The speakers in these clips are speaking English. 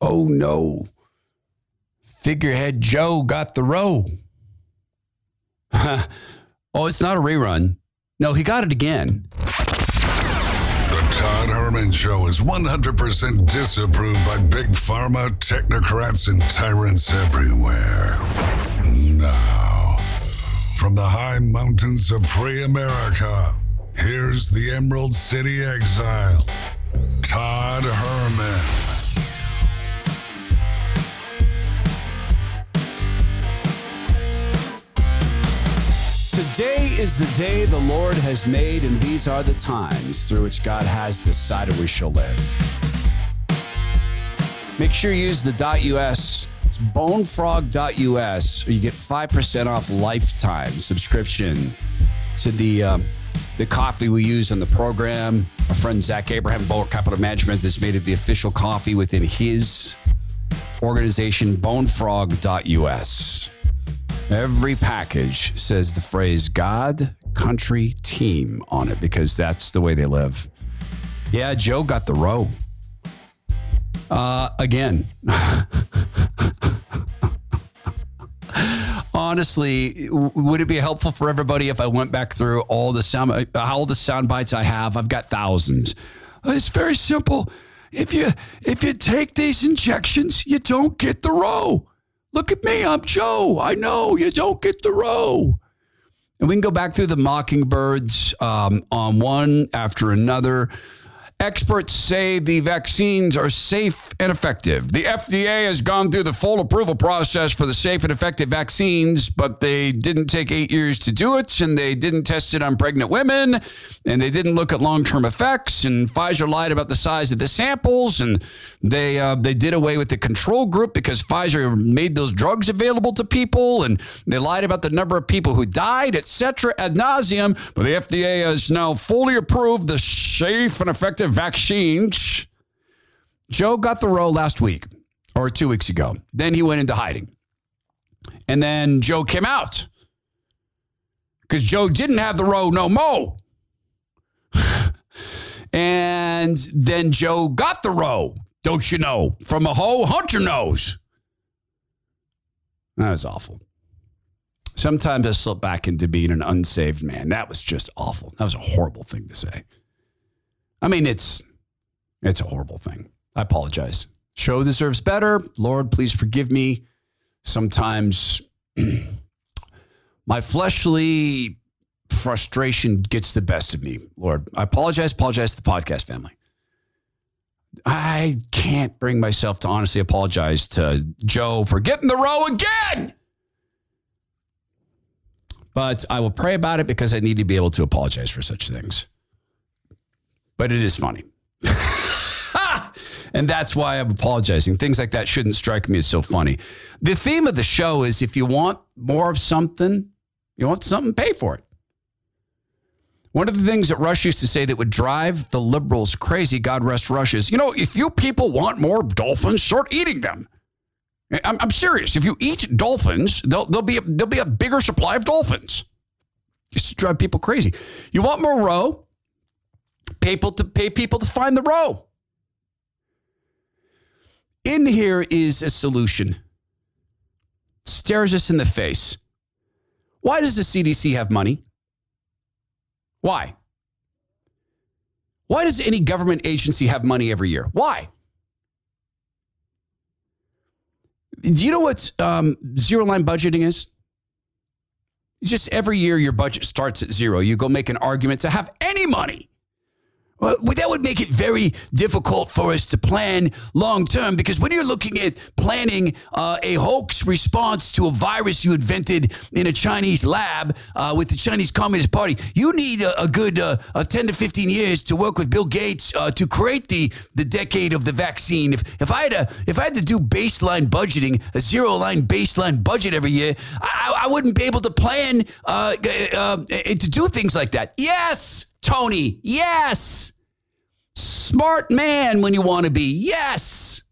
Oh no. Figurehead Joe got the row. oh, it's not a rerun. No, he got it again. The Todd Herman Show is 100% disapproved by big pharma, technocrats, and tyrants everywhere. Now, from the high mountains of free America, here's the Emerald City exile, Todd Herman. Today is the day the Lord has made, and these are the times through which God has decided we shall live. Make sure you use the .us. It's bonefrog.us, or you get 5% off lifetime subscription to the um, the coffee we use on the program. Our friend Zach Abraham, Bulwark Capital Management, has made it the official coffee within his organization, bonefrog.us. Every package says the phrase God, country, team on it because that's the way they live. Yeah, Joe got the row. Uh, again. Honestly, would it be helpful for everybody if I went back through all the sound, uh, all the sound bites I have? I've got thousands. It's very simple. If you if you take these injections, you don't get the row. Look at me, I'm Joe. I know you don't get the row. And we can go back through the mockingbirds um, on one after another. Experts say the vaccines are safe and effective. The FDA has gone through the full approval process for the safe and effective vaccines, but they didn't take eight years to do it, and they didn't test it on pregnant women, and they didn't look at long term effects. And Pfizer lied about the size of the samples, and they uh, they did away with the control group because Pfizer made those drugs available to people, and they lied about the number of people who died, etc. ad nauseum. But the FDA has now fully approved the safe and effective vaccines. Joe got the row last week or two weeks ago. Then he went into hiding. And then Joe came out because Joe didn't have the row no mo. and then Joe got the row, don't you know, from a hoe hunter nose. That was awful. Sometimes I slip back into being an unsaved man. That was just awful. That was a horrible thing to say. I mean, it's it's a horrible thing. I apologize. Show deserves better. Lord, please forgive me. Sometimes my fleshly frustration gets the best of me. Lord, I apologize. Apologize to the podcast family. I can't bring myself to honestly apologize to Joe for getting the row again. But I will pray about it because I need to be able to apologize for such things but it is funny. and that's why I'm apologizing. Things like that shouldn't strike me as so funny. The theme of the show is if you want more of something, you want something, pay for it. One of the things that Rush used to say that would drive the liberals crazy, God rest Rush, is you know, if you people want more dolphins, start eating them. I'm, I'm serious. If you eat dolphins, there'll, there'll, be a, there'll be a bigger supply of dolphins. Just to drive people crazy. You want more row? People to pay people to find the row. In here is a solution. Stares us in the face. Why does the CDC have money? Why? Why does any government agency have money every year? Why? Do you know what um, zero line budgeting is? Just every year, your budget starts at zero. You go make an argument to have any money. Well, that would make it very difficult for us to plan long term because when you're looking at planning uh, a hoax response to a virus you invented in a Chinese lab uh, with the Chinese Communist Party, you need a, a good uh, 10 to 15 years to work with Bill Gates uh, to create the, the decade of the vaccine. If, if, I had a, if I had to do baseline budgeting, a zero line baseline budget every year, I, I wouldn't be able to plan uh, uh, to do things like that. Yes! Tony, yes. Smart man when you want to be, yes.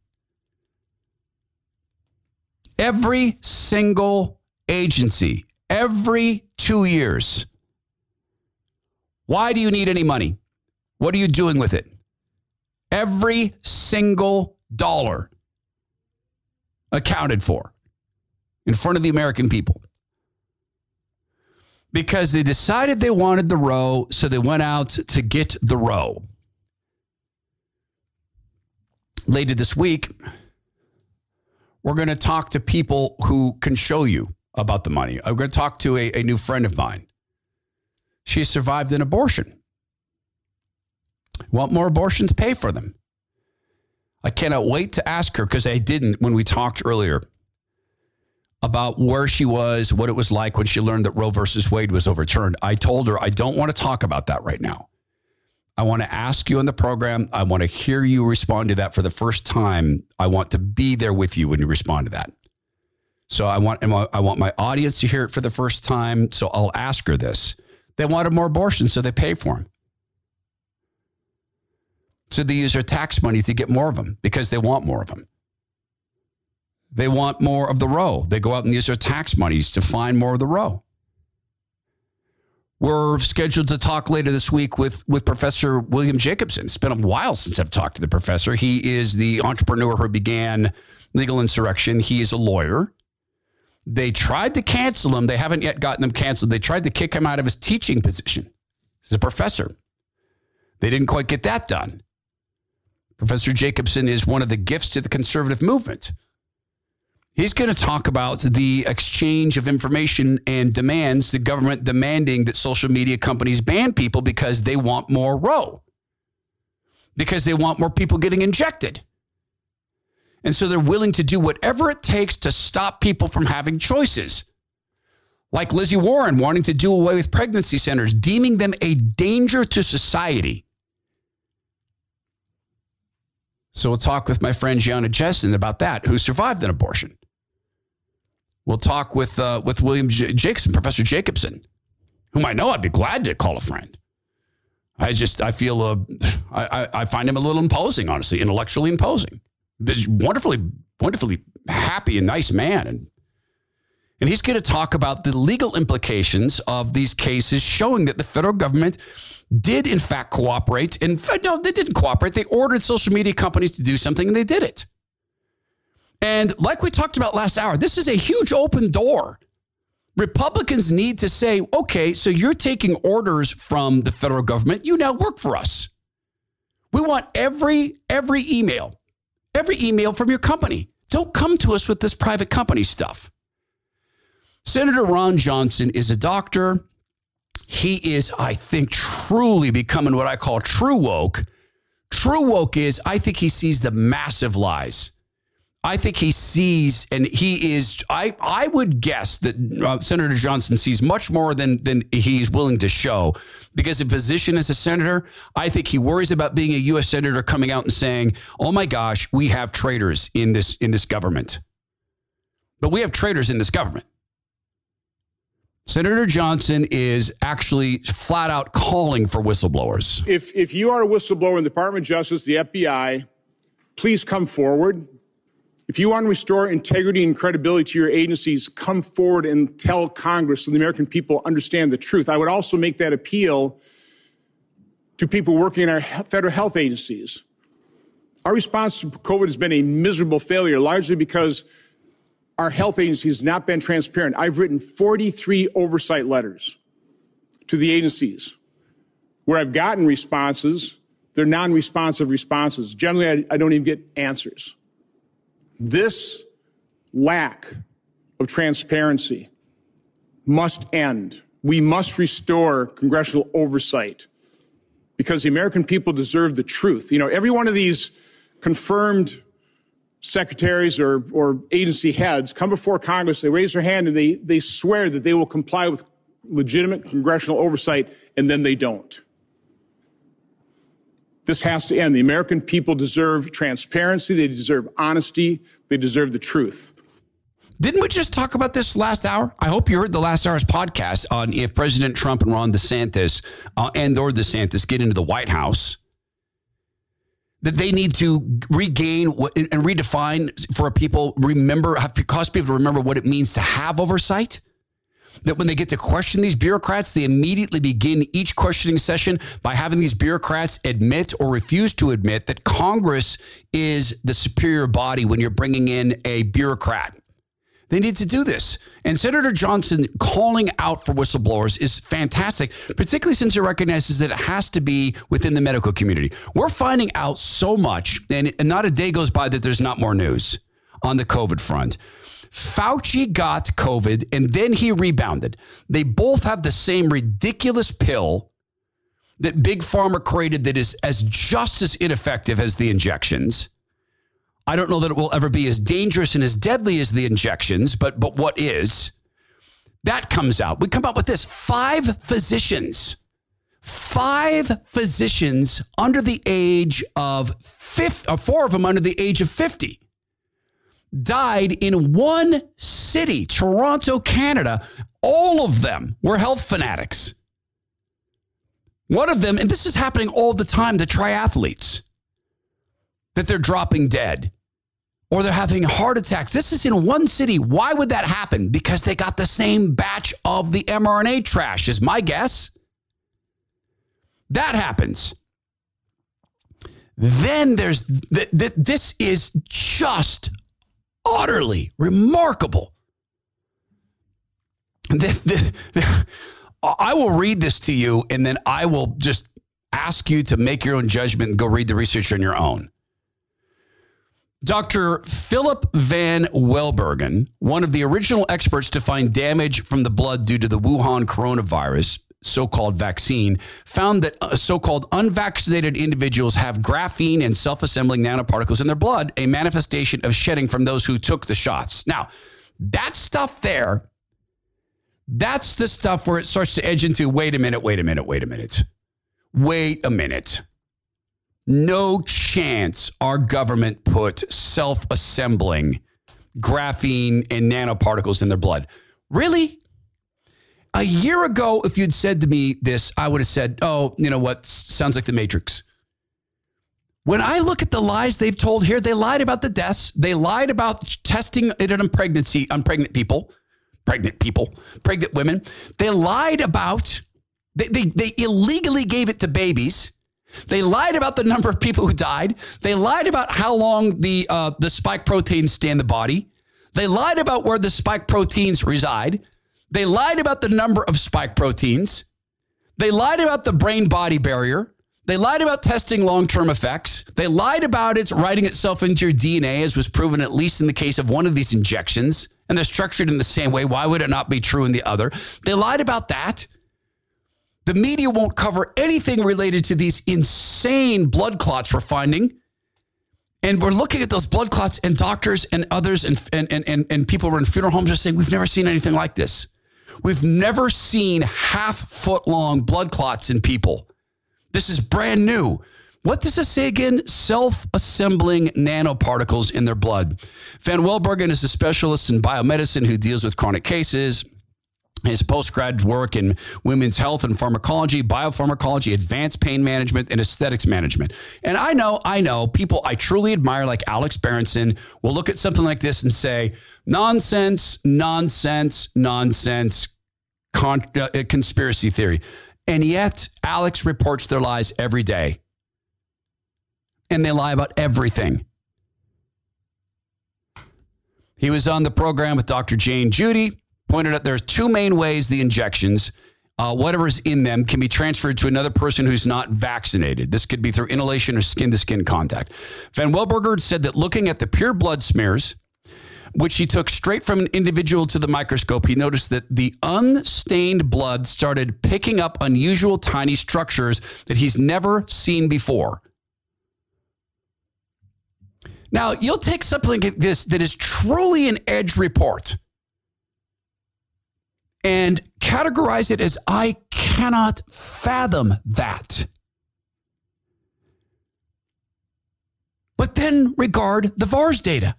Every single agency, every two years. Why do you need any money? What are you doing with it? Every single dollar accounted for in front of the American people because they decided they wanted the row, so they went out to get the row. Later this week, we're going to talk to people who can show you about the money. I'm going to talk to a, a new friend of mine. She survived an abortion. Want more abortions? Pay for them. I cannot wait to ask her because I didn't when we talked earlier about where she was, what it was like when she learned that Roe versus Wade was overturned. I told her I don't want to talk about that right now. I want to ask you in the program. I want to hear you respond to that for the first time. I want to be there with you when you respond to that. So I want I want my audience to hear it for the first time. So I'll ask her this. They wanted more abortions, so they pay for them. So they use their tax money to get more of them because they want more of them. They want more of the row. They go out and use their tax monies to find more of the row. We're scheduled to talk later this week with, with Professor William Jacobson. It's been a while since I've talked to the professor. He is the entrepreneur who began legal insurrection. He is a lawyer. They tried to cancel him. They haven't yet gotten him canceled. They tried to kick him out of his teaching position as a professor. They didn't quite get that done. Professor Jacobson is one of the gifts to the conservative movement. He's going to talk about the exchange of information and demands, the government demanding that social media companies ban people because they want more Roe, because they want more people getting injected. And so they're willing to do whatever it takes to stop people from having choices. Like Lizzie Warren wanting to do away with pregnancy centers, deeming them a danger to society. So we'll talk with my friend Gianna Jessen about that, who survived an abortion. We'll talk with uh, with William J- Jacobson, Professor Jacobson, whom I know I'd be glad to call a friend. I just I feel uh, I, I find him a little imposing, honestly, intellectually imposing. He's wonderfully wonderfully happy and nice man, and and he's going to talk about the legal implications of these cases, showing that the federal government did in fact cooperate. And no, they didn't cooperate. They ordered social media companies to do something, and they did it. And like we talked about last hour, this is a huge open door. Republicans need to say, okay, so you're taking orders from the federal government. You now work for us. We want every every email, every email from your company. Don't come to us with this private company stuff. Senator Ron Johnson is a doctor. He is, I think, truly becoming what I call true woke. True woke is, I think he sees the massive lies I think he sees, and he is. I I would guess that uh, Senator Johnson sees much more than than he's willing to show, because in position as a senator, I think he worries about being a U.S. senator coming out and saying, "Oh my gosh, we have traitors in this in this government," but we have traitors in this government. Senator Johnson is actually flat out calling for whistleblowers. If if you are a whistleblower in the Department of Justice, the FBI, please come forward if you want to restore integrity and credibility to your agencies, come forward and tell Congress so the American people understand the truth. I would also make that appeal to people working in our federal health agencies. Our response to COVID has been a miserable failure, largely because our health agency has not been transparent. I've written 43 oversight letters to the agencies where I've gotten responses. They're non responsive responses. Generally, I, I don't even get answers. This lack of transparency must end. We must restore congressional oversight because the American people deserve the truth. You know, every one of these confirmed secretaries or, or agency heads come before Congress, they raise their hand and they, they swear that they will comply with legitimate congressional oversight, and then they don't. This has to end. The American people deserve transparency. They deserve honesty. They deserve the truth. Didn't we just talk about this last hour? I hope you heard the last hour's podcast on if President Trump and Ron DeSantis uh, and or DeSantis get into the White House, that they need to regain and redefine for people remember cause people to remember what it means to have oversight. That when they get to question these bureaucrats, they immediately begin each questioning session by having these bureaucrats admit or refuse to admit that Congress is the superior body when you're bringing in a bureaucrat. They need to do this. And Senator Johnson calling out for whistleblowers is fantastic, particularly since he recognizes that it has to be within the medical community. We're finding out so much, and not a day goes by that there's not more news on the COVID front. Fauci got COVID and then he rebounded. They both have the same ridiculous pill that Big Pharma created that is as just as ineffective as the injections. I don't know that it will ever be as dangerous and as deadly as the injections, but but what is? That comes out. We come out with this five physicians, five physicians under the age of 50, uh, four of them under the age of 50 died in one city, Toronto, Canada. All of them were health fanatics. One of them, and this is happening all the time to triathletes, that they're dropping dead or they're having heart attacks. This is in one city. Why would that happen? Because they got the same batch of the mRNA trash, is my guess. That happens. Then there's th- th- this is just utterly remarkable. The, the, the, I will read this to you and then I will just ask you to make your own judgment and go read the research on your own. Dr. Philip Van Welbergen, one of the original experts to find damage from the blood due to the Wuhan coronavirus, so called vaccine found that uh, so called unvaccinated individuals have graphene and self assembling nanoparticles in their blood, a manifestation of shedding from those who took the shots. Now, that stuff there, that's the stuff where it starts to edge into wait a minute, wait a minute, wait a minute. Wait a minute. No chance our government put self assembling graphene and nanoparticles in their blood. Really? A year ago, if you'd said to me this, I would have said, oh, you know what? Sounds like the Matrix. When I look at the lies they've told here, they lied about the deaths. They lied about testing it on pregnancy on pregnant people, pregnant people, pregnant women. They lied about, they, they, they illegally gave it to babies. They lied about the number of people who died. They lied about how long the, uh, the spike proteins stay in the body. They lied about where the spike proteins reside. They lied about the number of spike proteins. They lied about the brain body barrier. They lied about testing long term effects. They lied about its writing itself into your DNA, as was proven at least in the case of one of these injections. And they're structured in the same way. Why would it not be true in the other? They lied about that. The media won't cover anything related to these insane blood clots we're finding. And we're looking at those blood clots, and doctors and others and, and, and, and people who are in funeral homes are saying, We've never seen anything like this. We've never seen half foot long blood clots in people. This is brand new. What does it say again? Self assembling nanoparticles in their blood. Van Welbergen is a specialist in biomedicine who deals with chronic cases. His postgrad work in women's health and pharmacology, biopharmacology, advanced pain management, and aesthetics management. And I know, I know people I truly admire, like Alex Berenson, will look at something like this and say, nonsense, nonsense, nonsense, con- uh, conspiracy theory. And yet, Alex reports their lies every day. And they lie about everything. He was on the program with Dr. Jane Ruby, pointed out there's two main ways the injections, uh, is in them, can be transferred to another person who's not vaccinated. This could be through inhalation or skin to skin contact. Van Welbergen said that looking at the pure blood smears, which he took straight from an individual to the microscope, he noticed that the unstained blood started picking up unusual tiny structures that he's never seen before. Now, you'll take something like this that is truly an edge report and categorize it as I cannot fathom that. But then regard the VAERS data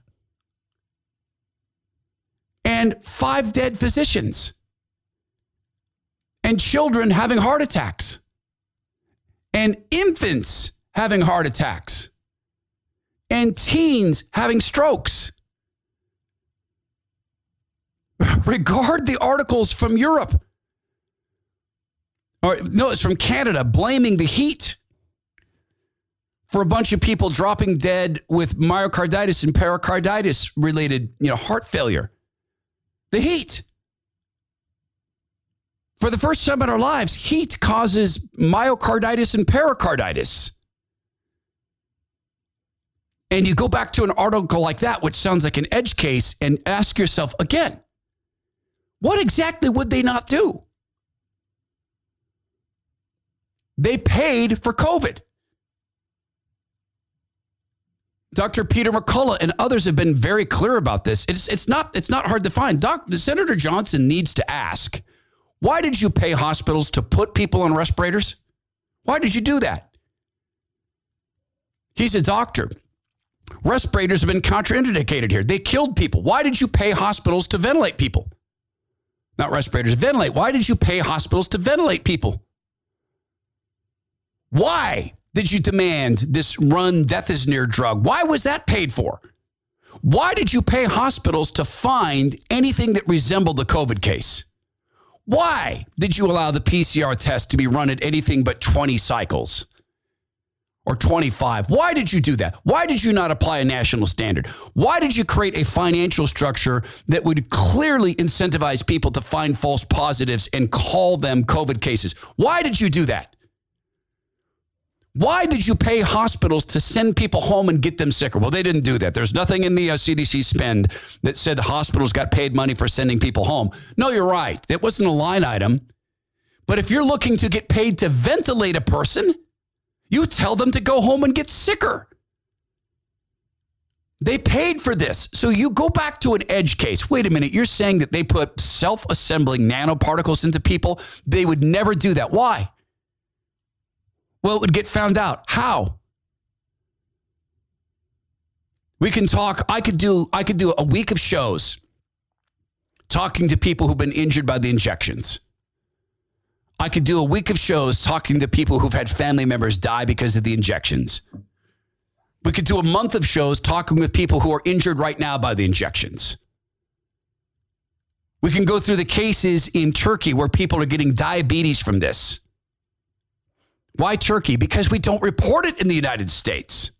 and five dead physicians and children having heart attacks and infants having heart attacks and teens having strokes. Regard the articles from Europe. Or no, it's from Canada blaming the heat for a bunch of people dropping dead with myocarditis and pericarditis related, you know, heart failure. The heat. For the first time in our lives, heat causes myocarditis and pericarditis. And you go back to an article like that, which sounds like an edge case, and ask yourself again, what exactly would they not do? They paid for COVID. Dr. Peter McCullough and others have been very clear about this. It's, it's, not, it's not hard to find. Doc, Senator Johnson needs to ask why did you pay hospitals to put people on respirators? Why did you do that? He's a doctor. Respirators have been contraindicated here. They killed people. Why did you pay hospitals to ventilate people? Not respirators, ventilate. Why did you pay hospitals to ventilate people? Why did you demand this remdesivir drug? Why was that paid for? Why did you pay hospitals to find anything that resembled the COVID case? Why did you allow the PCR test to be run at anything but 20 cycles or 25? Why did you do that? Why did you not apply a national standard? Why did you create a financial structure that would clearly incentivize people to find false positives and call them COVID cases? Why did you do that? Why did you pay hospitals to send people home and get them sicker? Well, they didn't do that. There's nothing in the uh, CDC spend that said the hospitals got paid money for sending people home. No, you're right. It wasn't a line item. But if you're looking to get paid to ventilate a person, you tell them to go home and get sicker. They paid for this. So you go back to an edge case. Wait a minute. You're saying that they put self assembling nanoparticles into people? They would never do that. Why? Well, it would get found out. How? We can talk. I could do. I could do a week of shows talking to people who've been injured by the injections. I could do a week of shows talking to people who've had family members die because of the injections. We could do a month of shows talking with people who are injured right now by the injections. We can go through the cases in Turkey where people are getting diabetes from this. Why Turkey? Because we don't report it in the United States.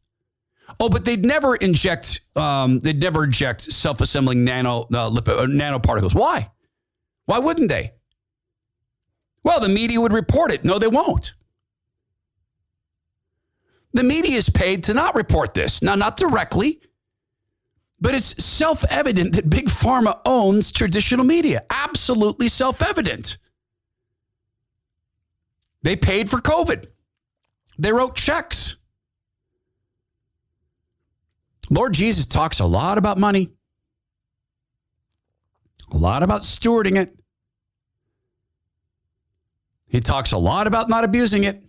Oh, but they'd never inject. Um, they'd never inject self-assembling nano uh, lipid, uh, nanoparticles. Why? Why wouldn't they? Well, the media would report it. No, they won't. The media is paid to not report this. Now, not directly, but it's self-evident that big pharma owns traditional media. Absolutely self-evident. They paid for COVID. They wrote checks. Lord Jesus talks a lot about money, a lot about stewarding it. He talks a lot about not abusing it.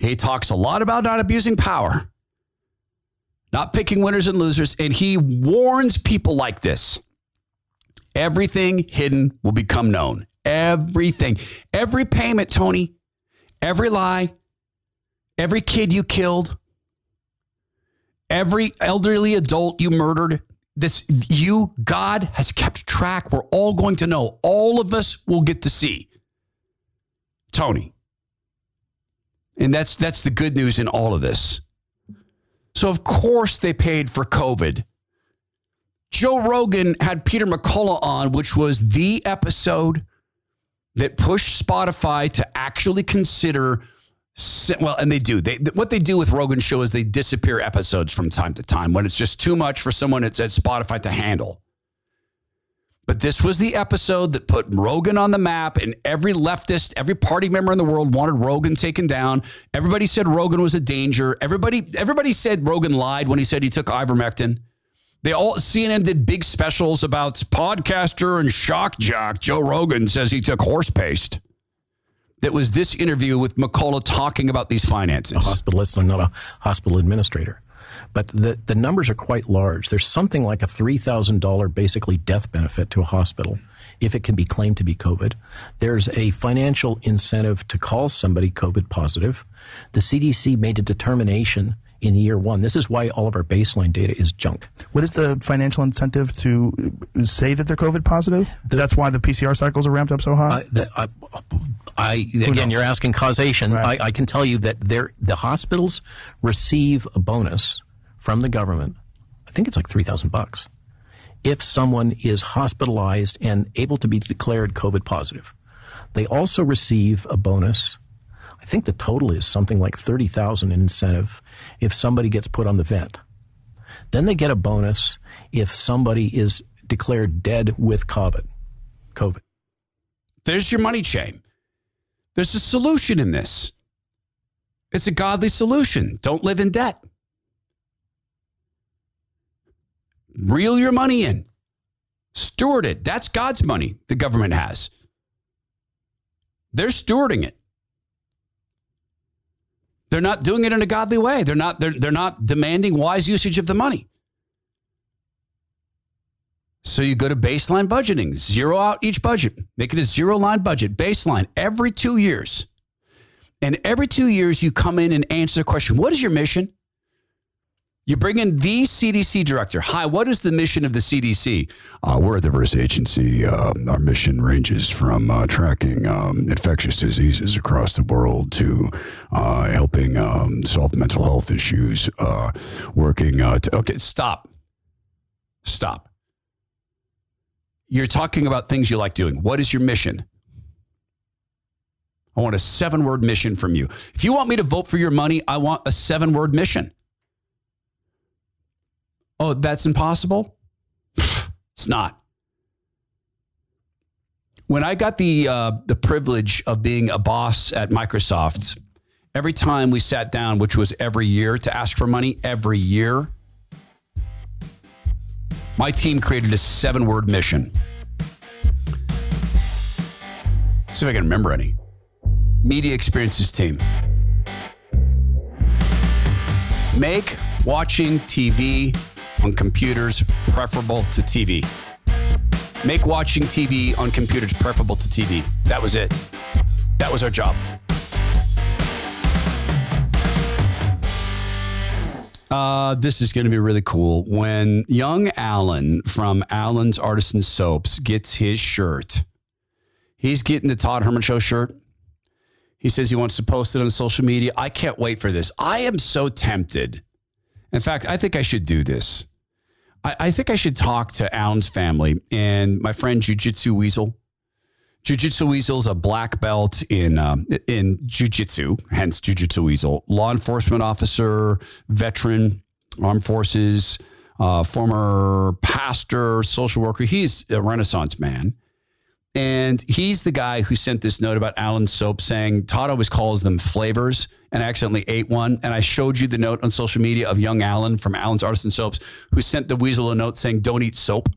He talks a lot about not abusing power, not picking winners and losers. And he warns people like this everything hidden will become known. Everything. Every payment, Tony, every lie, every kid you killed, every elderly adult you murdered, this you God has kept track. We're all going to know. All of us will get to see. Tony. And that's that's the good news in all of this. So of course they paid for COVID. Joe Rogan had Peter McCullough on, which was the episode that push Spotify to actually consider well, and they do. They what they do with Rogan's show is they disappear episodes from time to time when it's just too much for someone at Spotify to handle. But this was the episode that put Rogan on the map, and every leftist, every party member in the world wanted Rogan taken down. Everybody said Rogan was a danger. Everybody, everybody said Rogan lied when he said he took ivermectin. They all CNN did big specials about podcaster and shock jock Joe Rogan says he took horse paste. That was this interview with McCullough talking about these finances. A hospitalist, I'm not a hospital administrator. But the, the numbers are quite large. There's something like a $3,000 basically death benefit to a hospital if it can be claimed to be COVID. There's a financial incentive to call somebody COVID positive. The CDC made a determination in year one. This is why all of our baseline data is junk. What is the financial incentive to say that they're COVID positive? That's why the PCR cycles are ramped up so high. Uh, the, I, I, again, you're asking causation. Right. I, I can tell you that the hospitals receive a bonus from the government. I think it's like three thousand bucks if someone is hospitalized and able to be declared COVID positive. They also receive a bonus. I think the total is something like 30,000 in incentive if somebody gets put on the vent. Then they get a bonus if somebody is declared dead with COVID. COVID. There's your money chain. There's a solution in this. It's a godly solution. Don't live in debt. Reel your money in. Steward it. That's God's money the government has. They're stewarding it. They're not doing it in a godly way. They're not, they're, they're not demanding wise usage of the money. So you go to baseline budgeting, zero out each budget, make it a zero line budget, baseline every two years. And every two years, you come in and answer the question What is your mission? You bring in the CDC director. Hi, what is the mission of the CDC? Uh, we're a diverse agency. Uh, our mission ranges from uh, tracking um, infectious diseases across the world to uh, helping um, solve mental health issues. Uh, working. Uh, to, okay, stop. Stop. You're talking about things you like doing. What is your mission? I want a seven word mission from you. If you want me to vote for your money, I want a seven word mission. Oh, that's impossible? it's not. When I got the uh, the privilege of being a boss at Microsoft, every time we sat down, which was every year to ask for money, every year, my team created a seven word mission. See if I can remember any. Media experiences team. Make watching TV on computers preferable to TV. Make watching TV on computers preferable to TV. That was it. That was our job. Uh, this is going to be really cool. When young Alan from Alan's Artisan Soaps gets his shirt, he's getting the Todd Herman Show shirt. He says he wants to post it on social media. I can't wait for this. I am so tempted. In fact, I think I should do this. I, I think I should talk to Alan's family and my friend Jiu Jitsu Weasel. Jiu Jitsu Weasel is a black belt in um, in Jiu Jitsu, hence Jiu Jitsu Weasel. Law enforcement officer, veteran, armed forces, uh, former pastor, social worker. He's a Renaissance man. And he's the guy who sent this note about Alan's soap saying Todd always calls them flavors and I accidentally ate one. And I showed you the note on social media of young Alan from Alan's Artisan Soaps who sent the weasel a note saying, don't eat soap.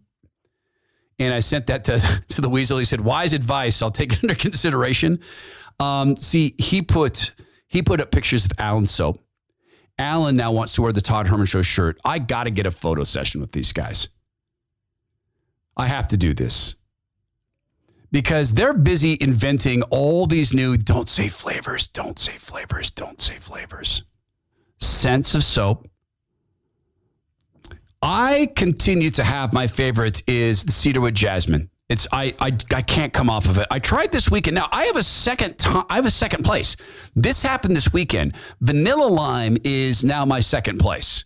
And I sent that to, to the weasel. He said, wise advice. I'll take it under consideration. Um, see, he put he put up pictures of Alan's soap. Alan now wants to wear the Todd Herman Show shirt. I got to get a photo session with these guys. I have to do this because they're busy inventing all these new don't say flavors, don't say flavors, don't say flavors. Scents of soap. I continue to have my favorite is the cedarwood jasmine. It's I, I I can't come off of it. I tried this weekend. Now I have a second time. I have a second place. This happened this weekend. Vanilla lime is now my second place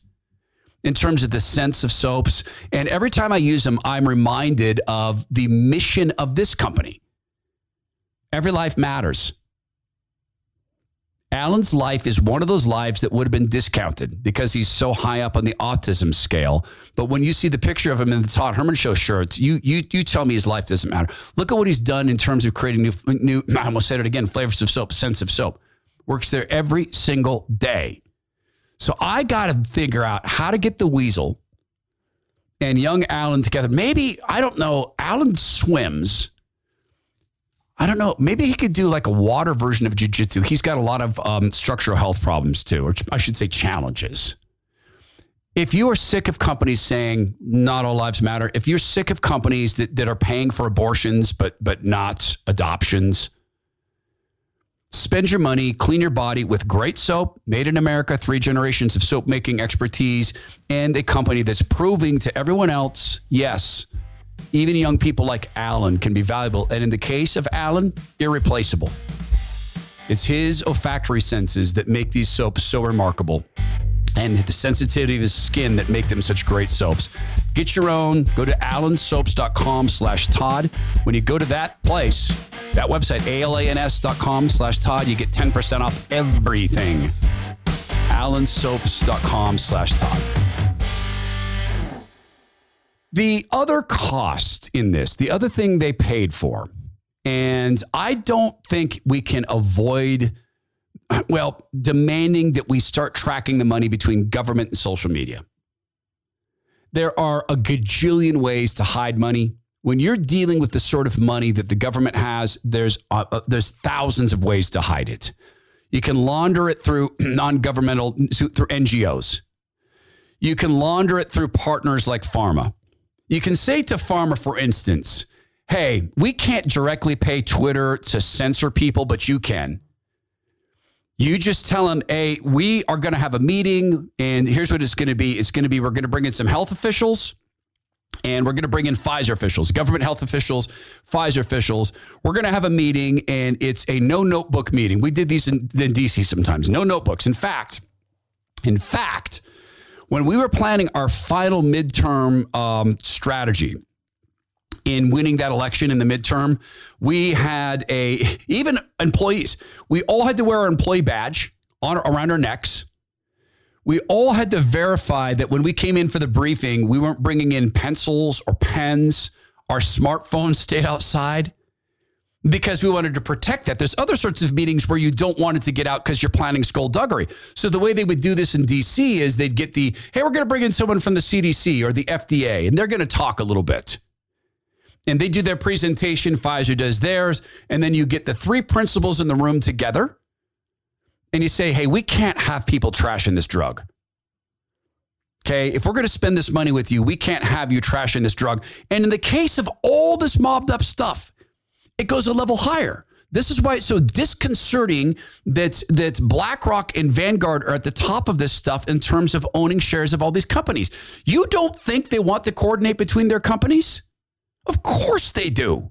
in terms of the sense of soaps. And every time I use them, I'm reminded of the mission of this company. Every life matters. Alan's life is one of those lives that would have been discounted because he's so high up on the autism scale. But when you see the picture of him in the Todd Herman Show shirts, you you you tell me his life doesn't matter. Look at what he's done in terms of creating new new. I almost said it again. Flavors of soap, sense of soap. Works there every single day. So I got to figure out how to get the weasel and young Alan together. Maybe, I don't know, Alan swims. I don't know. Maybe he could do like a water version of jiu-jitsu. He's got a lot of um, structural health problems too, or I should say challenges. If you are sick of companies saying not all lives matter, if you're sick of companies that, that are paying for abortions but but not adoptions, Spend your money, clean your body with great soap, made in America, three generations of soap making expertise, and a company that's proving to everyone else yes, even young people like Alan can be valuable. And in the case of Alan, irreplaceable. It's his olfactory senses that make these soaps so remarkable and the sensitivity of his skin that make them such great soaps. Get your own. Go to alansoaps.com slash Todd. When you go to that place, that website, alans.com slash Todd, you get 10% off everything. alansoaps.com slash Todd. The other cost in this, the other thing they paid for, and I don't think we can avoid well, demanding that we start tracking the money between government and social media. There are a gajillion ways to hide money. When you're dealing with the sort of money that the government has, there's uh, uh there's thousands of ways to hide it. You can launder it through non-governmental through NGOs. You can launder it through partners like pharma. You can say to pharma, for instance, "Hey, we can't directly pay Twitter to censor people, but you can." You just tell them, hey, we are going to have a meeting, and here's what it's going to be. It's going to be we're going to bring in some health officials, and we're going to bring in Pfizer officials, government health officials, Pfizer officials. We're going to have a meeting, and it's a no notebook meeting. We did these in, in DC sometimes, no notebooks. In fact, in fact, when we were planning our final midterm um, strategy, in winning that election in the midterm, we had a even employees. We all had to wear our employee badge on around our necks. We all had to verify that when we came in for the briefing, we weren't bringing in pencils or pens. Our smartphones stayed outside because we wanted to protect that. There's other sorts of meetings where you don't want it to get out because you're planning skullduggery. So the way they would do this in DC is they'd get the, hey, we're going to bring in someone from the CDC or the FDA, and they're going to talk a little bit and they do their presentation, Pfizer does theirs, and then you get the three principals in the room together and you say, hey, we can't have people trashing this drug. Okay, if we're going to spend this money with you, we can't have you trashing this drug. And in the case of all this mobbed up stuff, it goes a level higher. This is why it's so disconcerting that that BlackRock and Vanguard are at the top of this stuff in terms of owning shares of all these companies. You don't think they want to coordinate between their companies? Of course they do.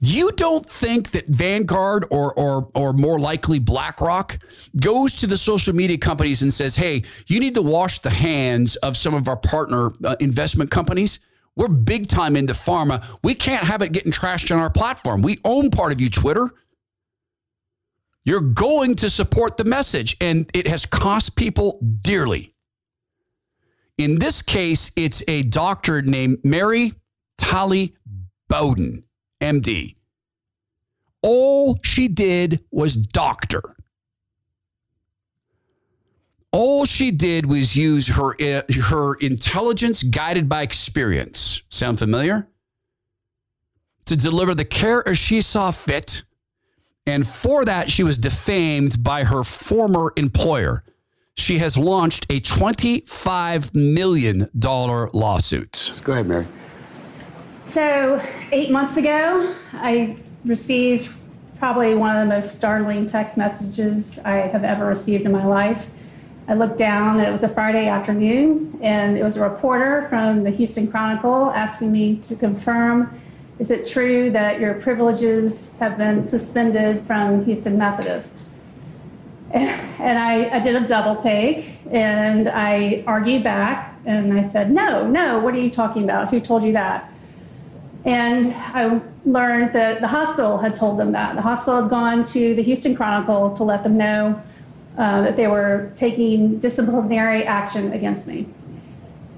You don't think that Vanguard or, or, or more likely BlackRock goes to the social media companies and says, hey, you need to wash the hands of some of our partner uh, investment companies? We're big time into pharma. We can't have it getting trashed on our platform. We own part of you, Twitter. You're going to support the message, and it has cost people dearly. In this case, it's a doctor named Mary Talley Bowden, MD. All she did was doctor. All she did was use her, uh, her intelligence guided by experience. Sound familiar? To deliver the care as she saw fit. And for that, she was defamed by her former employer. She has launched a $25 million lawsuit. Go ahead, Mary. So, eight months ago, I received probably one of the most startling text messages I have ever received in my life. I looked down and it was a Friday afternoon, and it was a reporter from the Houston Chronicle asking me to confirm is it true that your privileges have been suspended from Houston Methodist? And I, I did a double take and I argued back and I said, No, no, what are you talking about? Who told you that? And I learned that the hospital had told them that. The hospital had gone to the Houston Chronicle to let them know uh, that they were taking disciplinary action against me.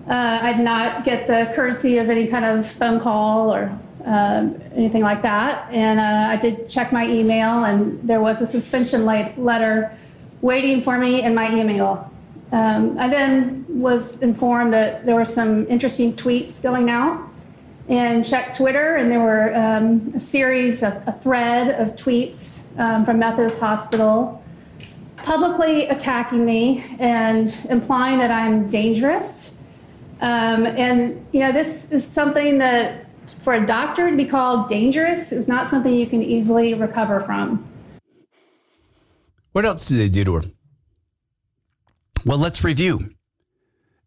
Uh, I did not get the courtesy of any kind of phone call or um, anything like that. And uh, I did check my email, and there was a suspension letter waiting for me in my email. Um, I then was informed that there were some interesting tweets going out and checked Twitter, and there were um, a series, of, a thread of tweets um, from Methodist Hospital publicly attacking me and implying that I'm dangerous. Um, and, you know, this is something that for a doctor to be called dangerous is not something you can easily recover from. What else did they do to her? Well, let's review.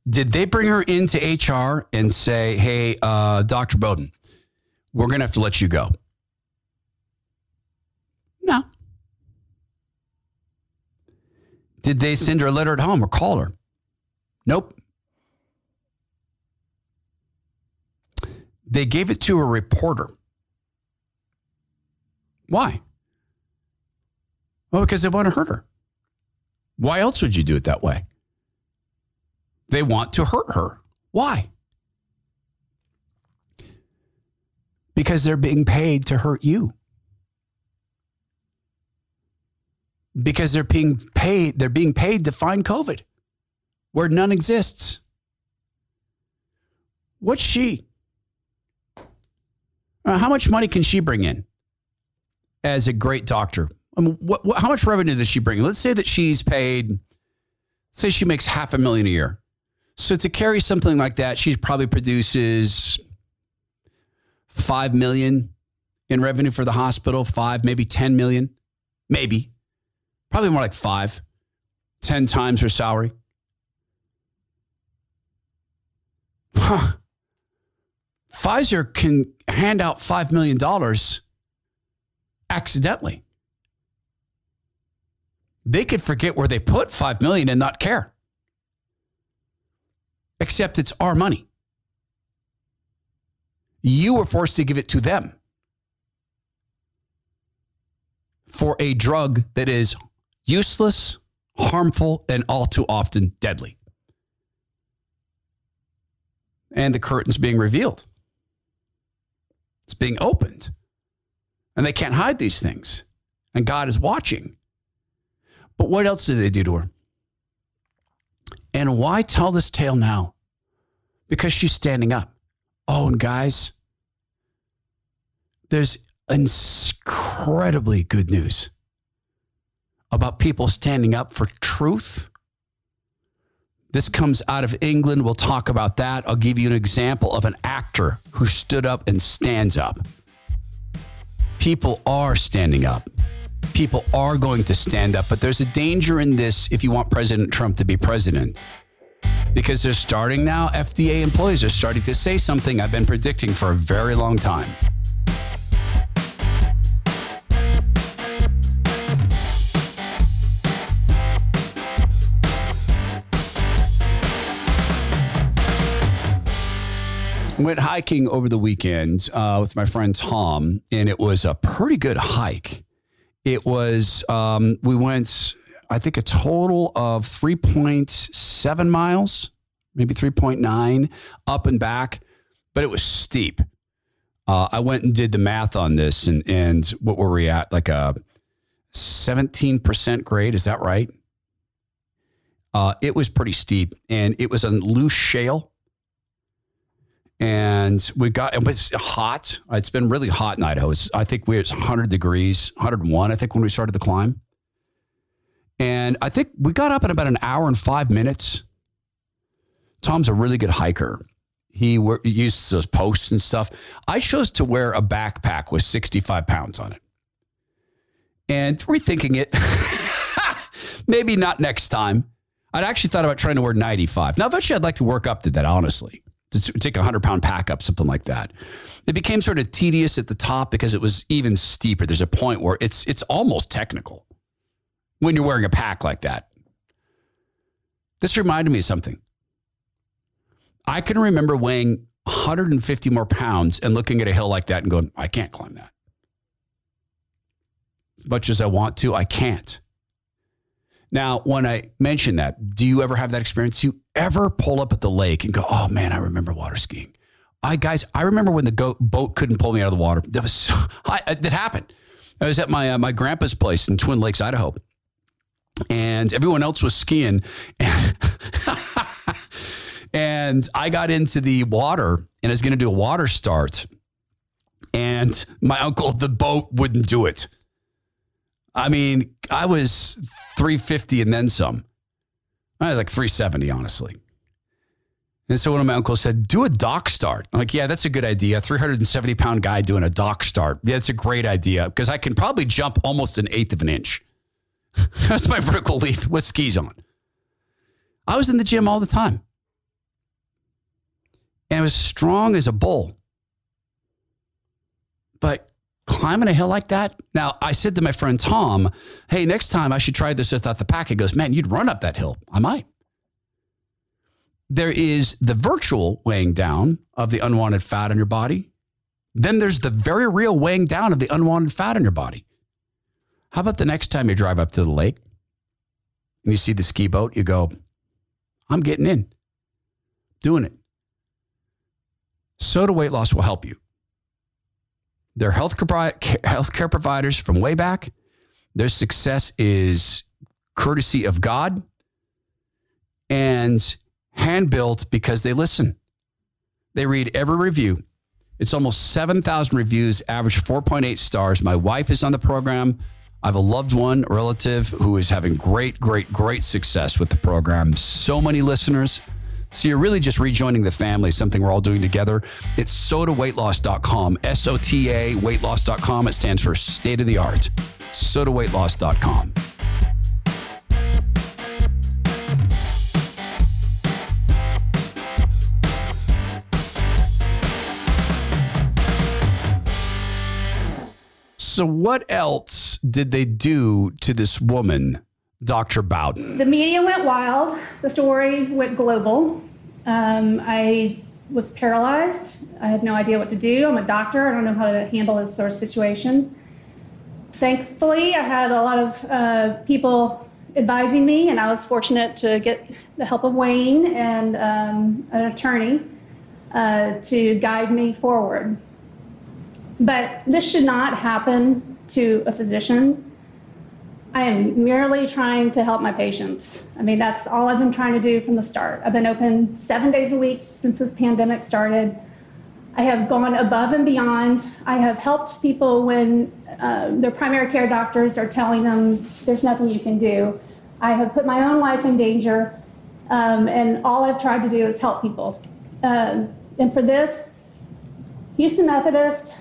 Did they bring her into HR and say, hey, uh, Dr. Bowden, we're going to have to let you go? No. Did they send her a letter at home or call her? Nope. They gave it to a reporter. Why? Well, because they want to hurt her. Why else would you do it that way? They want to hurt her. Why? Because they're being paid to hurt you. Because they're being paid, they're being paid to find COVID where none exists. What's she? Uh, how much money can she bring in as a great doctor? I mean, what, what, how much revenue does she bring? Let's say that she's paid, say she makes half a million a year. So to carry something like that, she probably produces five million in revenue for the hospital, five, maybe 10 million, maybe, probably more like five, 10 times her salary. Huh. Pfizer can hand out $5 million accidentally. They could forget where they put 5 million and not care. Except it's our money. You were forced to give it to them for a drug that is useless, harmful, and all too often deadly. And the curtain's being revealed. It's being opened. And they can't hide these things. And God is watching. But what else did they do to her? And why tell this tale now? Because she's standing up. Oh, and guys, there's incredibly good news about people standing up for truth. This comes out of England. We'll talk about that. I'll give you an example of an actor who stood up and stands up. People are standing up. People are going to stand up, but there's a danger in this if you want President Trump to be president. Because they're starting now, FDA employees are starting to say something I've been predicting for a very long time. Went hiking over the weekend uh, with my friend Tom, and it was a pretty good hike. It was, um, we went, I think, a total of 3.7 miles, maybe 3.9 up and back, but it was steep. Uh, I went and did the math on this, and, and what were we at? Like a 17% grade, is that right? Uh, it was pretty steep, and it was a loose shale and we got it was hot. It's been really hot in Idaho. It's, I think we it's 100 degrees, 101. I think when we started the climb, and I think we got up in about an hour and five minutes. Tom's a really good hiker. He, he uses those posts and stuff. I chose to wear a backpack with 65 pounds on it, and rethinking it, maybe not next time. I'd actually thought about trying to wear 95. Now, eventually, I'd like to work up to that. Honestly, to take a 100 pound pack up, something like that. It became sort of tedious at the top because it was even steeper. There's a point where it's it's almost technical when you're wearing a pack like that. This reminded me of something. I can remember weighing 150 more pounds and looking at a hill like that and going, I can't climb that. As much as I want to, I can't. Now, when I mention that, do you ever have that experience? Do you ever pull up at the lake and go, "Oh man, I remember water skiing"? I guys, I remember when the boat couldn't pull me out of the water. That was so, I, that happened. I was at my uh, my grandpa's place in Twin Lakes, Idaho, and everyone else was skiing, and, and I got into the water and I was going to do a water start, and my uncle, the boat wouldn't do it. I mean, I was 350 and then some. I was like 370, honestly. And so one of my uncles said, do a dock start. I'm like, yeah, that's a good idea. 370 pound guy doing a dock start. Yeah, that's a great idea because I can probably jump almost an eighth of an inch. That's my vertical leap with skis on. I was in the gym all the time. And I was strong as a bull. But climbing a hill like that. Now, I said to my friend Tom, hey, next time I should try this without the pack. He goes, man, you'd run up that hill. I might. There is the virtual weighing down of the unwanted fat on your body. Then there's the very real weighing down of the unwanted fat on your body. How about the next time you drive up to the lake and you see the ski boat, you go, I'm getting in, doing it. SOTA weight loss will help you. They're health healthcare providers from way back. Their success is courtesy of God and hand built because they listen. They read every review. It's almost 7,000 reviews, average 4.8 stars. My wife is on the program. I have a loved one, relative who is having great, great, great success with the program. So many listeners. So you're really just rejoining the family, something we're all doing together. It's sotaweightloss.com, S O T A weightloss.com. It stands for state of the art. Sotaweightloss.com. So, what else did they do to this woman, Dr. Bowden? The media went wild. The story went global. Um, I was paralyzed. I had no idea what to do. I'm a doctor. I don't know how to handle this sort of situation. Thankfully, I had a lot of uh, people advising me, and I was fortunate to get the help of Wayne and um, an attorney uh, to guide me forward. But this should not happen to a physician. I am merely trying to help my patients. I mean, that's all I've been trying to do from the start. I've been open seven days a week since this pandemic started. I have gone above and beyond. I have helped people when uh, their primary care doctors are telling them there's nothing you can do. I have put my own life in danger, um, and all I've tried to do is help people. Uh, and for this, Houston Methodist,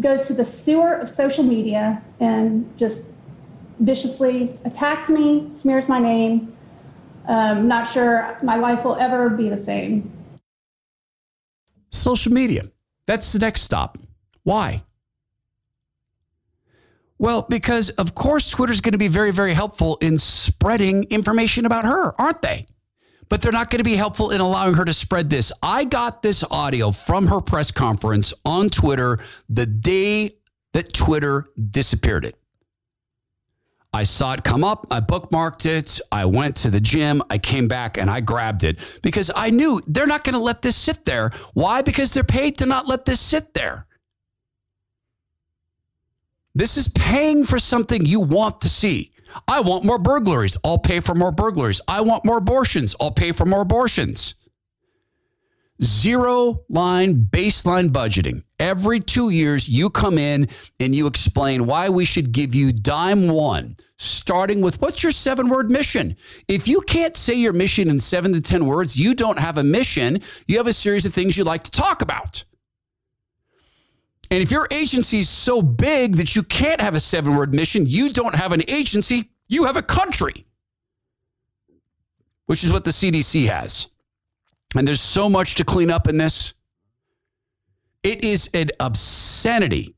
goes to the sewer of social media and just viciously attacks me, smears my name. Um, not sure my life will ever be the same. Social media. That's the next stop. Why? Well, because of course Twitter's going to be very, very helpful in spreading information about her, aren't they? but they're not going to be helpful in allowing her to spread this. I got this audio from her press conference on Twitter the day that Twitter disappeared it. I saw it come up. I bookmarked it. I went to the gym. I came back and I grabbed it because I knew they're not going to let this sit there. Why? Because they're paid to not let this sit there. This is paying for something you want to see. I want more burglaries. I'll pay for more burglaries. I want more abortions. I'll pay for more abortions. Zero line baseline budgeting. Every two years, you come in and you explain why we should give you dime one, starting with what's your seven word mission? If you can't say your mission in seven to 10 words, you don't have a mission. You have a series of things you like to talk about. And if your agency is so big that you can't have a seven word mission, you don't have an agency, you have a country, which is what the CDC has. And there's so much to clean up in this. It is an obscenity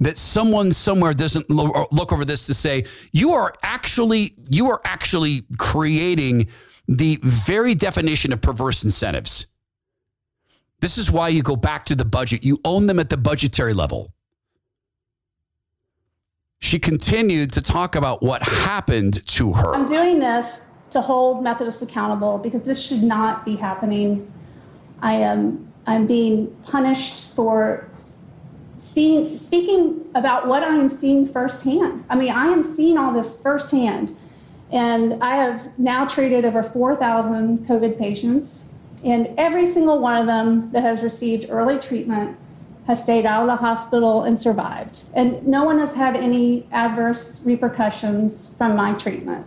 that someone somewhere doesn't look over this to say you are actually you are actually creating the very definition of perverse incentives this is why you go back to the budget. You own them at the budgetary level. She continued to talk about what happened to her. I'm doing this to hold Methodists accountable because this should not be happening. I am I'm being punished for seeing speaking about what I am seeing firsthand. I mean, I am seeing all this firsthand. And I have now treated over 4,000 COVID patients. And every single one of them that has received early treatment has stayed out of the hospital and survived. And no one has had any adverse repercussions from my treatment.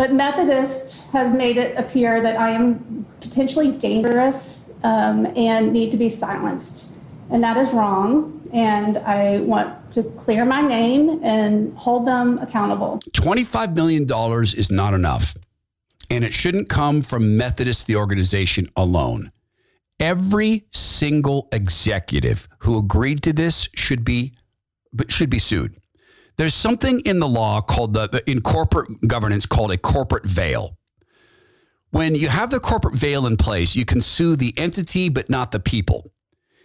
But Methodist has made it appear that I am potentially dangerous um, and need to be silenced. And that is wrong. and I want to clear my name and hold them accountable. $25 million is not enough. And it shouldn't come from Methodist, the organization, alone. Every single executive who agreed to this should be should be sued. There's something in the law called the in corporate governance called a corporate veil. When you have the corporate veil in place, you can sue the entity but not the people.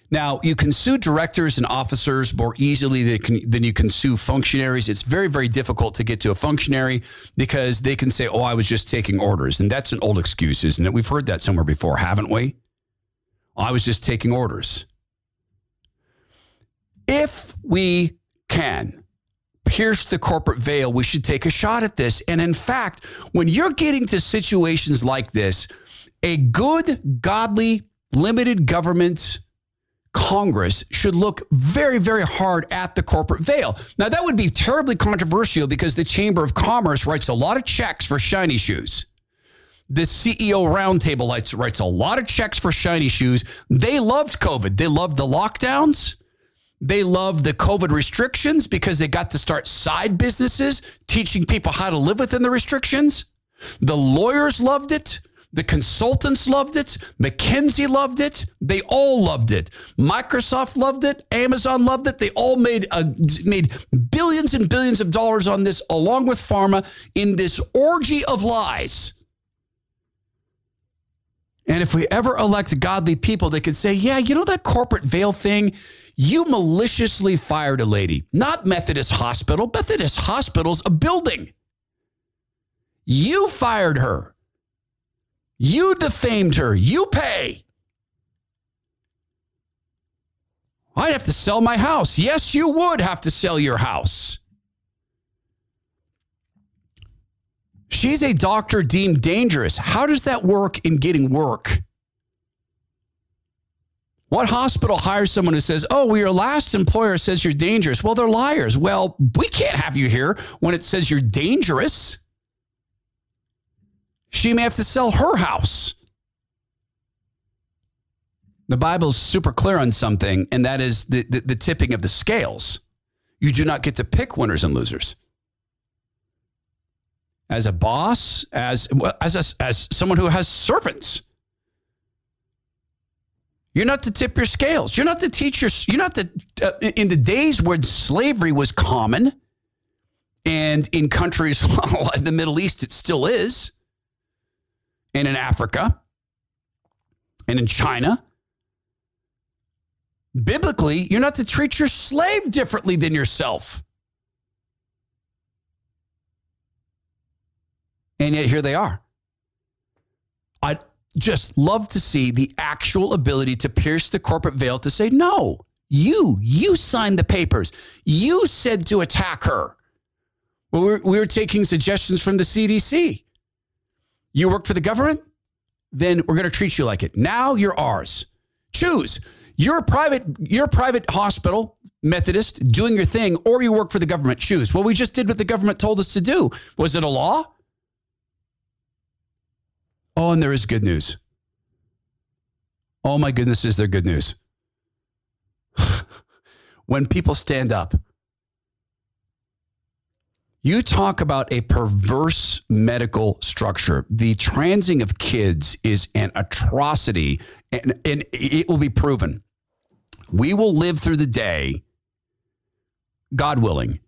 Now, you can sue directors and officers more easily than you can sue functionaries. It's very, very difficult to get to a functionary because they can say, Oh, I was just taking orders. And that's an old excuse, isn't it? We've heard that somewhere before, haven't we? I was just taking orders. If we can pierce the corporate veil, we should take a shot at this. And in fact, when you're getting to situations like this, a good, godly, limited government Congress should look very, very hard at the corporate veil. Now, that would be terribly controversial because the Chamber of Commerce writes a lot of checks for shiny shoes. The CEO roundtable writes a lot of checks for shiny shoes. They loved COVID. They loved the lockdowns. They loved the COVID restrictions because they got to start side businesses, teaching people how to live within the restrictions. The lawyers loved it. The consultants loved it. McKinsey loved it. They all loved it. Microsoft loved it. Amazon loved it. They all made a, made billions and billions of dollars on this, along with pharma, in this orgy of lies. And if we ever elect godly people, they could say, yeah, you know that corporate veil thing? You maliciously fired a lady, not Methodist Hospital. Methodist Hospital's a building. You fired her. You defamed her. You pay. I'd have to sell my house. Yes, you would have to sell your house. She's a doctor deemed dangerous. How does that work in getting work? What hospital hires someone who says, Oh, well, your last employer says you're dangerous? Well, they're liars. Well, we can't have you here when it says you're dangerous she may have to sell her house. The Bible's super clear on something, and that is the, the, the, tipping of the scales. You do not get to pick winners and losers. As a boss, as, as, a, as someone who has servants, you're not to tip your scales. You're not to teach your, you're not to, uh, in the days when slavery was common, and in countries in the Middle East, it still is and in Africa and in China. Biblically, you're not to treat your slave differently than yourself. And yet here they are. I'd just love to see the actual ability to pierce the corporate veil to say, no, you, you signed the papers. You said to attack her. Well, we were, we were taking suggestions from the CDC. You work for the government? Then we're going to treat you like it. Now you're ours. Choose. You're a private, you're a private hospital, Methodist, doing your thing, or you work for the government. Choose. Well, we just did what the government told us to do. Was it a law? Oh, and there is good news. Oh my goodness, is there good news? when people stand up you talk about a perverse medical structure. The transing of kids is an atrocity, and, and it will be proven. We will live through the day, God willing,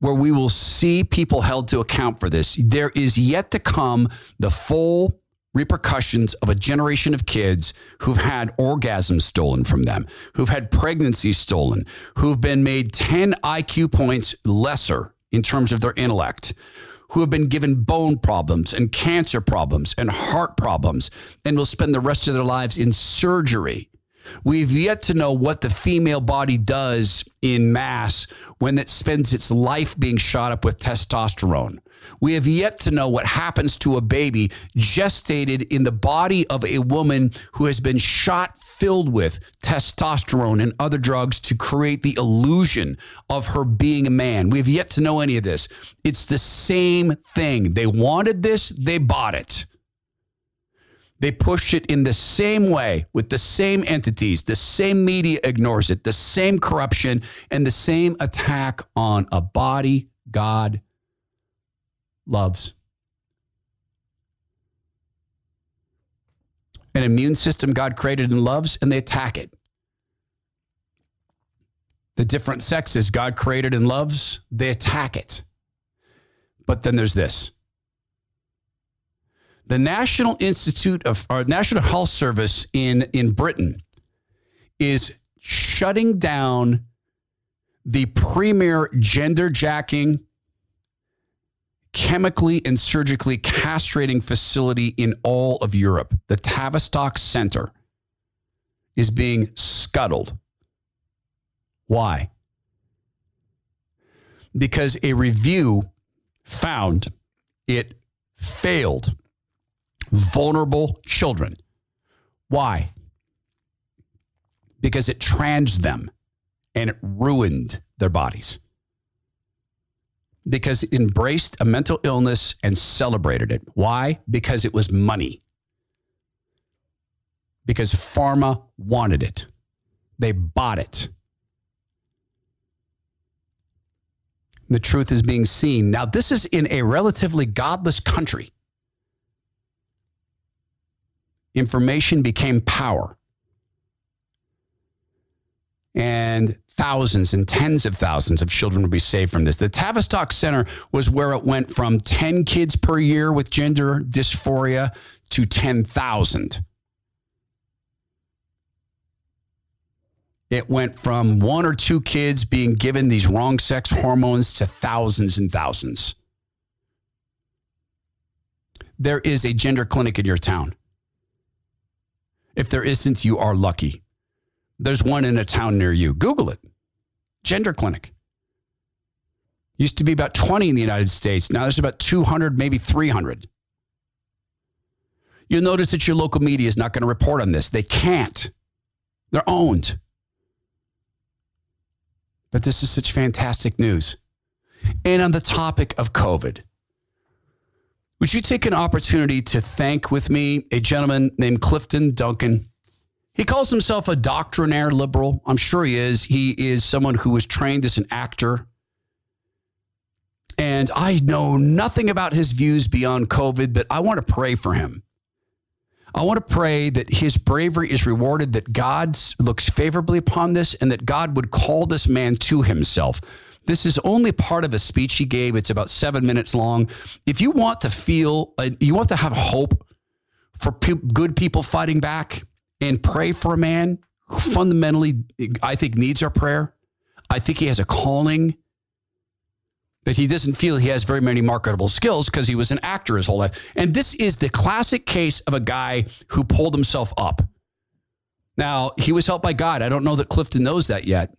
where we will see people held to account for this. There is yet to come the full repercussions of a generation of kids who've had orgasms stolen from them, who've had pregnancy stolen, who've been made 10 IQ points lesser in terms of their intellect, who have been given bone problems and cancer problems and heart problems and will spend the rest of their lives in surgery. We've yet to know what the female body does in mass when it spends its life being shot up with testosterone. We have yet to know what happens to a baby gestated in the body of a woman who has been shot filled with testosterone and other drugs to create the illusion of her being a man. We have yet to know any of this. It's the same thing. They wanted this, they bought it. They pushed it in the same way with the same entities. The same media ignores it, the same corruption, and the same attack on a body God loves. An immune system God created and loves, and they attack it. The different sexes God created and loves, they attack it. But then there's this the National Institute of or National Health Service in, in Britain is shutting down the premier gender jacking, chemically and surgically castrating facility in all of Europe. The Tavistock Center is being scuttled. Why? Because a review found it failed vulnerable children. Why? Because it trans them and it ruined their bodies. Because it embraced a mental illness and celebrated it. Why? Because it was money. Because pharma wanted it. They bought it. The truth is being seen. Now, this is in a relatively godless country information became power. And thousands and tens of thousands of children would be saved from this. The Tavistock Center was where it went from 10 kids per year with gender dysphoria to 10,000. It went from one or two kids being given these wrong sex hormones to thousands and thousands. There is a gender clinic in your town. If there isn't, you are lucky. There's one in a town near you. Google it. Gender clinic. Used to be about 20 in the United States. Now there's about 200, maybe 300. You'll notice that your local media is not going to report on this. They can't. They're owned. But this is such fantastic news. And on the topic of COVID, would you take an opportunity to thank with me a gentleman named Clifton Duncan? He calls himself a doctrinaire liberal. I'm sure he is. He is someone who was trained as an actor. And I know nothing about his views beyond COVID, but I want to pray for him. I want to pray that his bravery is rewarded, that God looks favorably upon this, and that God would call this man to himself. This is only part of a speech he gave. It's about seven minutes long. If you want to feel, uh, you want to have hope for good people fighting back and pray for a man who fundamentally, I think, needs our prayer. I think he has a calling, but he doesn't feel he has very many marketable skills because he was an actor his whole life. And this is the classic case of a guy who pulled himself up. Now, he was helped by God. I don't know that Clifton knows that yet.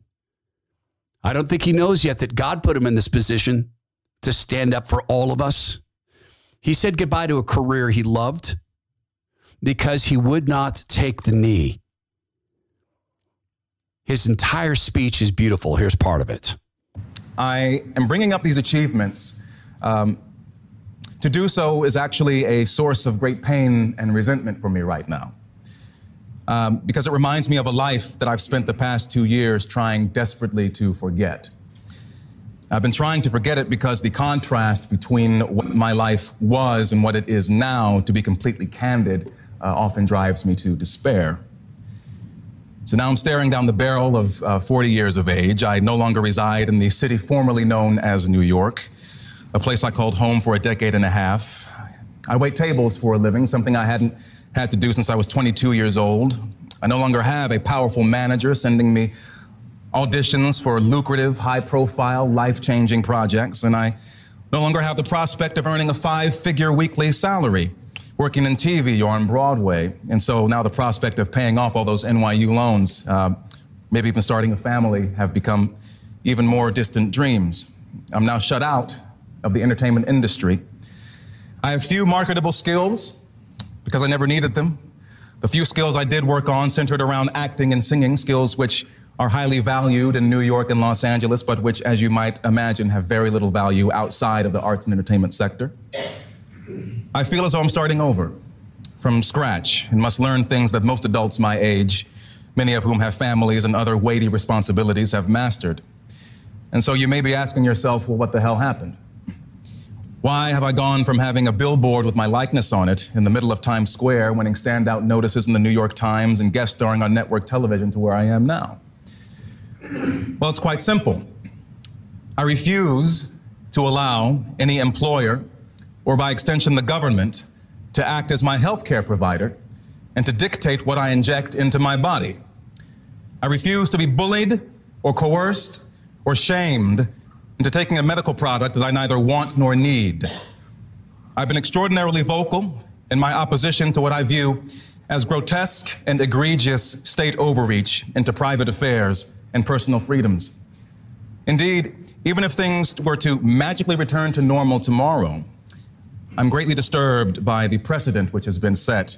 I don't think he knows yet that God put him in this position to stand up for all of us. He said goodbye to a career he loved because he would not take the knee. His entire speech is beautiful. Here's part of it. I am bringing up these achievements. Um, to do so is actually a source of great pain and resentment for me right now um, because it reminds me of a life that I've spent the past two years trying desperately to forget. I've been trying to forget it because the contrast between what my life was and what it is now, to be completely candid, uh, often drives me to despair. So now I'm staring down the barrel of uh, 40 years of age. I no longer reside in the city formerly known as New York, a place I called home for a decade and a half. I wait tables for a living, something I hadn't had to do since I was 22 years old. I no longer have a powerful manager sending me auditions for lucrative, high profile, life changing projects, and I no longer have the prospect of earning a five figure weekly salary working in TV or on Broadway. And so now the prospect of paying off all those NYU loans, uh, maybe even starting a family, have become even more distant dreams. I'm now shut out of the entertainment industry. I have few marketable skills because I never needed them. The few skills I did work on centered around acting and singing, skills which are highly valued in New York and Los Angeles, but which, as you might imagine, have very little value outside of the arts and entertainment sector. I feel as though I'm starting over from scratch and must learn things that most adults my age, many of whom have families and other weighty responsibilities, have mastered. And so you may be asking yourself, well, what the hell happened? Why have I gone from having a billboard with my likeness on it in the middle of Times Square, winning standout notices in the New York Times and guest starring on network television to where I am now? Well, it's quite simple. I refuse to allow any employer, or by extension the government, to act as my healthcare provider and to dictate what I inject into my body. I refuse to be bullied or coerced or shamed into taking a medical product that I neither want nor need. I've been extraordinarily vocal in my opposition to what I view as grotesque and egregious state overreach into private affairs and personal freedoms. Indeed, even if things were to magically return to normal tomorrow, I'm greatly disturbed by the precedent which has been set,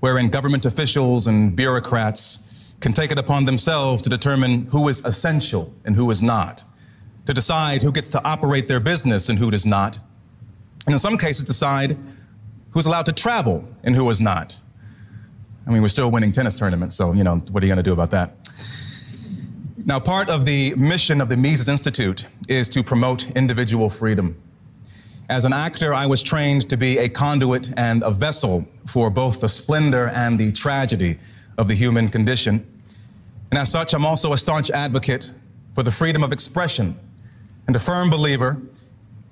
wherein government officials and bureaucrats can take it upon themselves to determine who is essential and who is not to decide who gets to operate their business and who does not, and in some cases decide who's allowed to travel and who is not. I mean, we're still winning tennis tournaments, so, you know, what are you going to do about that? Now, part of the mission of the Mises Institute is to promote individual freedom. As an actor, I was trained to be a conduit and a vessel for both the splendor and the tragedy of the human condition. And as such, I'm also a staunch advocate for the freedom of expression and a firm believer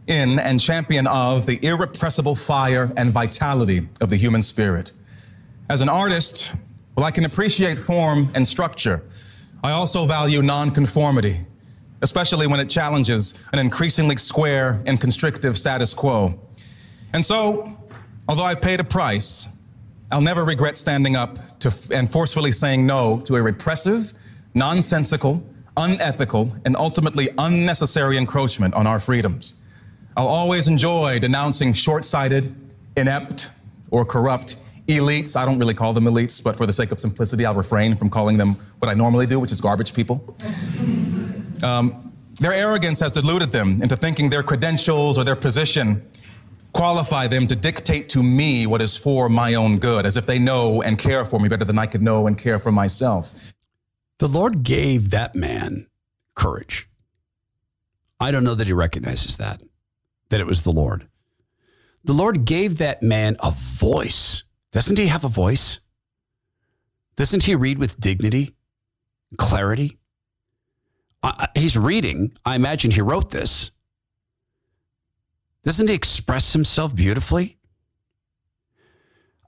in and champion of the irrepressible fire and vitality of the human spirit. As an artist, well, I can appreciate form and structure, I also value nonconformity, especially when it challenges an increasingly square and constrictive status quo. And so, although I've paid a price, I'll never regret standing up to, and forcefully saying no to a repressive, nonsensical, unethical, and ultimately unnecessary encroachment on our freedoms. I'll always enjoy denouncing short sighted, inept, or corrupt elites. I don't really call them elites, but for the sake of simplicity, I'll refrain from calling them what I normally do, which is garbage people. Um, their arrogance has deluded them into thinking their credentials or their position qualify them to dictate to me what is for my own good, as if they know and care for me better than I could know and care for myself. The Lord gave that man courage. I don't know that he recognizes that, that it was the Lord. The Lord gave that man a voice. Doesn't he have a voice? Doesn't he read with dignity, clarity? Uh, he's reading. I imagine he wrote this. Doesn't he express himself beautifully?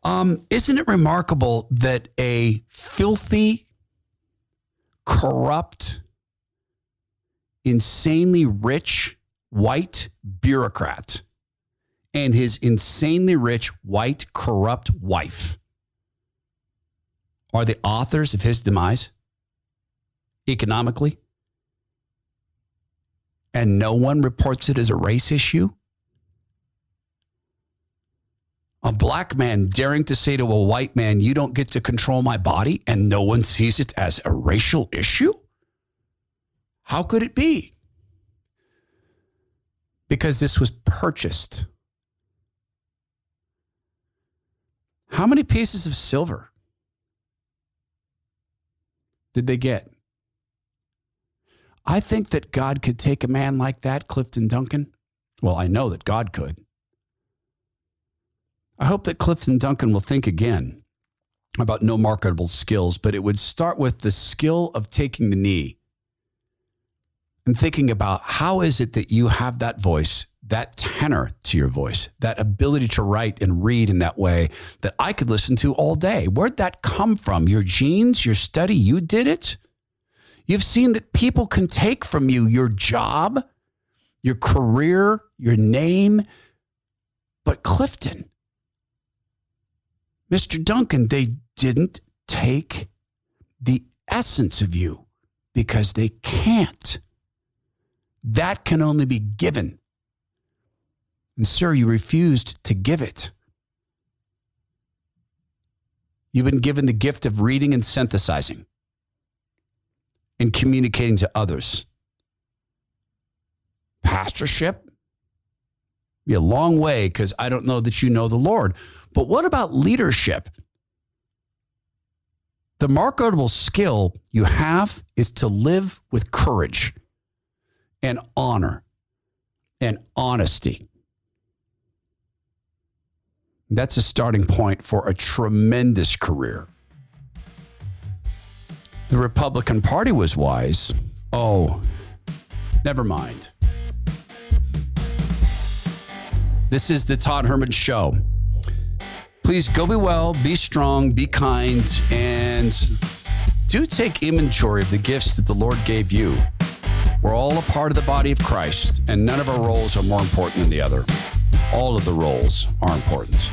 Um, isn't it remarkable that a filthy corrupt, insanely rich white bureaucrat and his insanely rich white corrupt wife are the authors of his demise economically. And no one reports it as a race issue. A black man daring to say to a white man, You don't get to control my body, and no one sees it as a racial issue? How could it be? Because this was purchased. How many pieces of silver did they get? I think that God could take a man like that, Clifton Duncan. Well, I know that God could I hope that Clifton Duncan will think again about no marketable skills, but it would start with the skill of taking the knee and thinking about how is it that you have that voice, that tenor to your voice, that ability to write and read in that way that I could listen to all day. Where'd that come from? Your genes, your study, you did it? You've seen that people can take from you your job, your career, your name. But Clifton, Mr. Duncan, they didn't take the essence of you because they can't. That can only be given. And, sir, you refused to give it. You've been given the gift of reading and synthesizing and communicating to others. Pastorship? Be a long way because I don't know that you know the Lord. But what about leadership? The marketable skill you have is to live with courage and honor and honesty. That's a starting point for a tremendous career. The Republican Party was wise. Oh, never mind. This is the Todd Herman Show. Please go be well, be strong, be kind, and do take inventory of the gifts that the Lord gave you. We're all a part of the body of Christ, and none of our roles are more important than the other. All of the roles are important.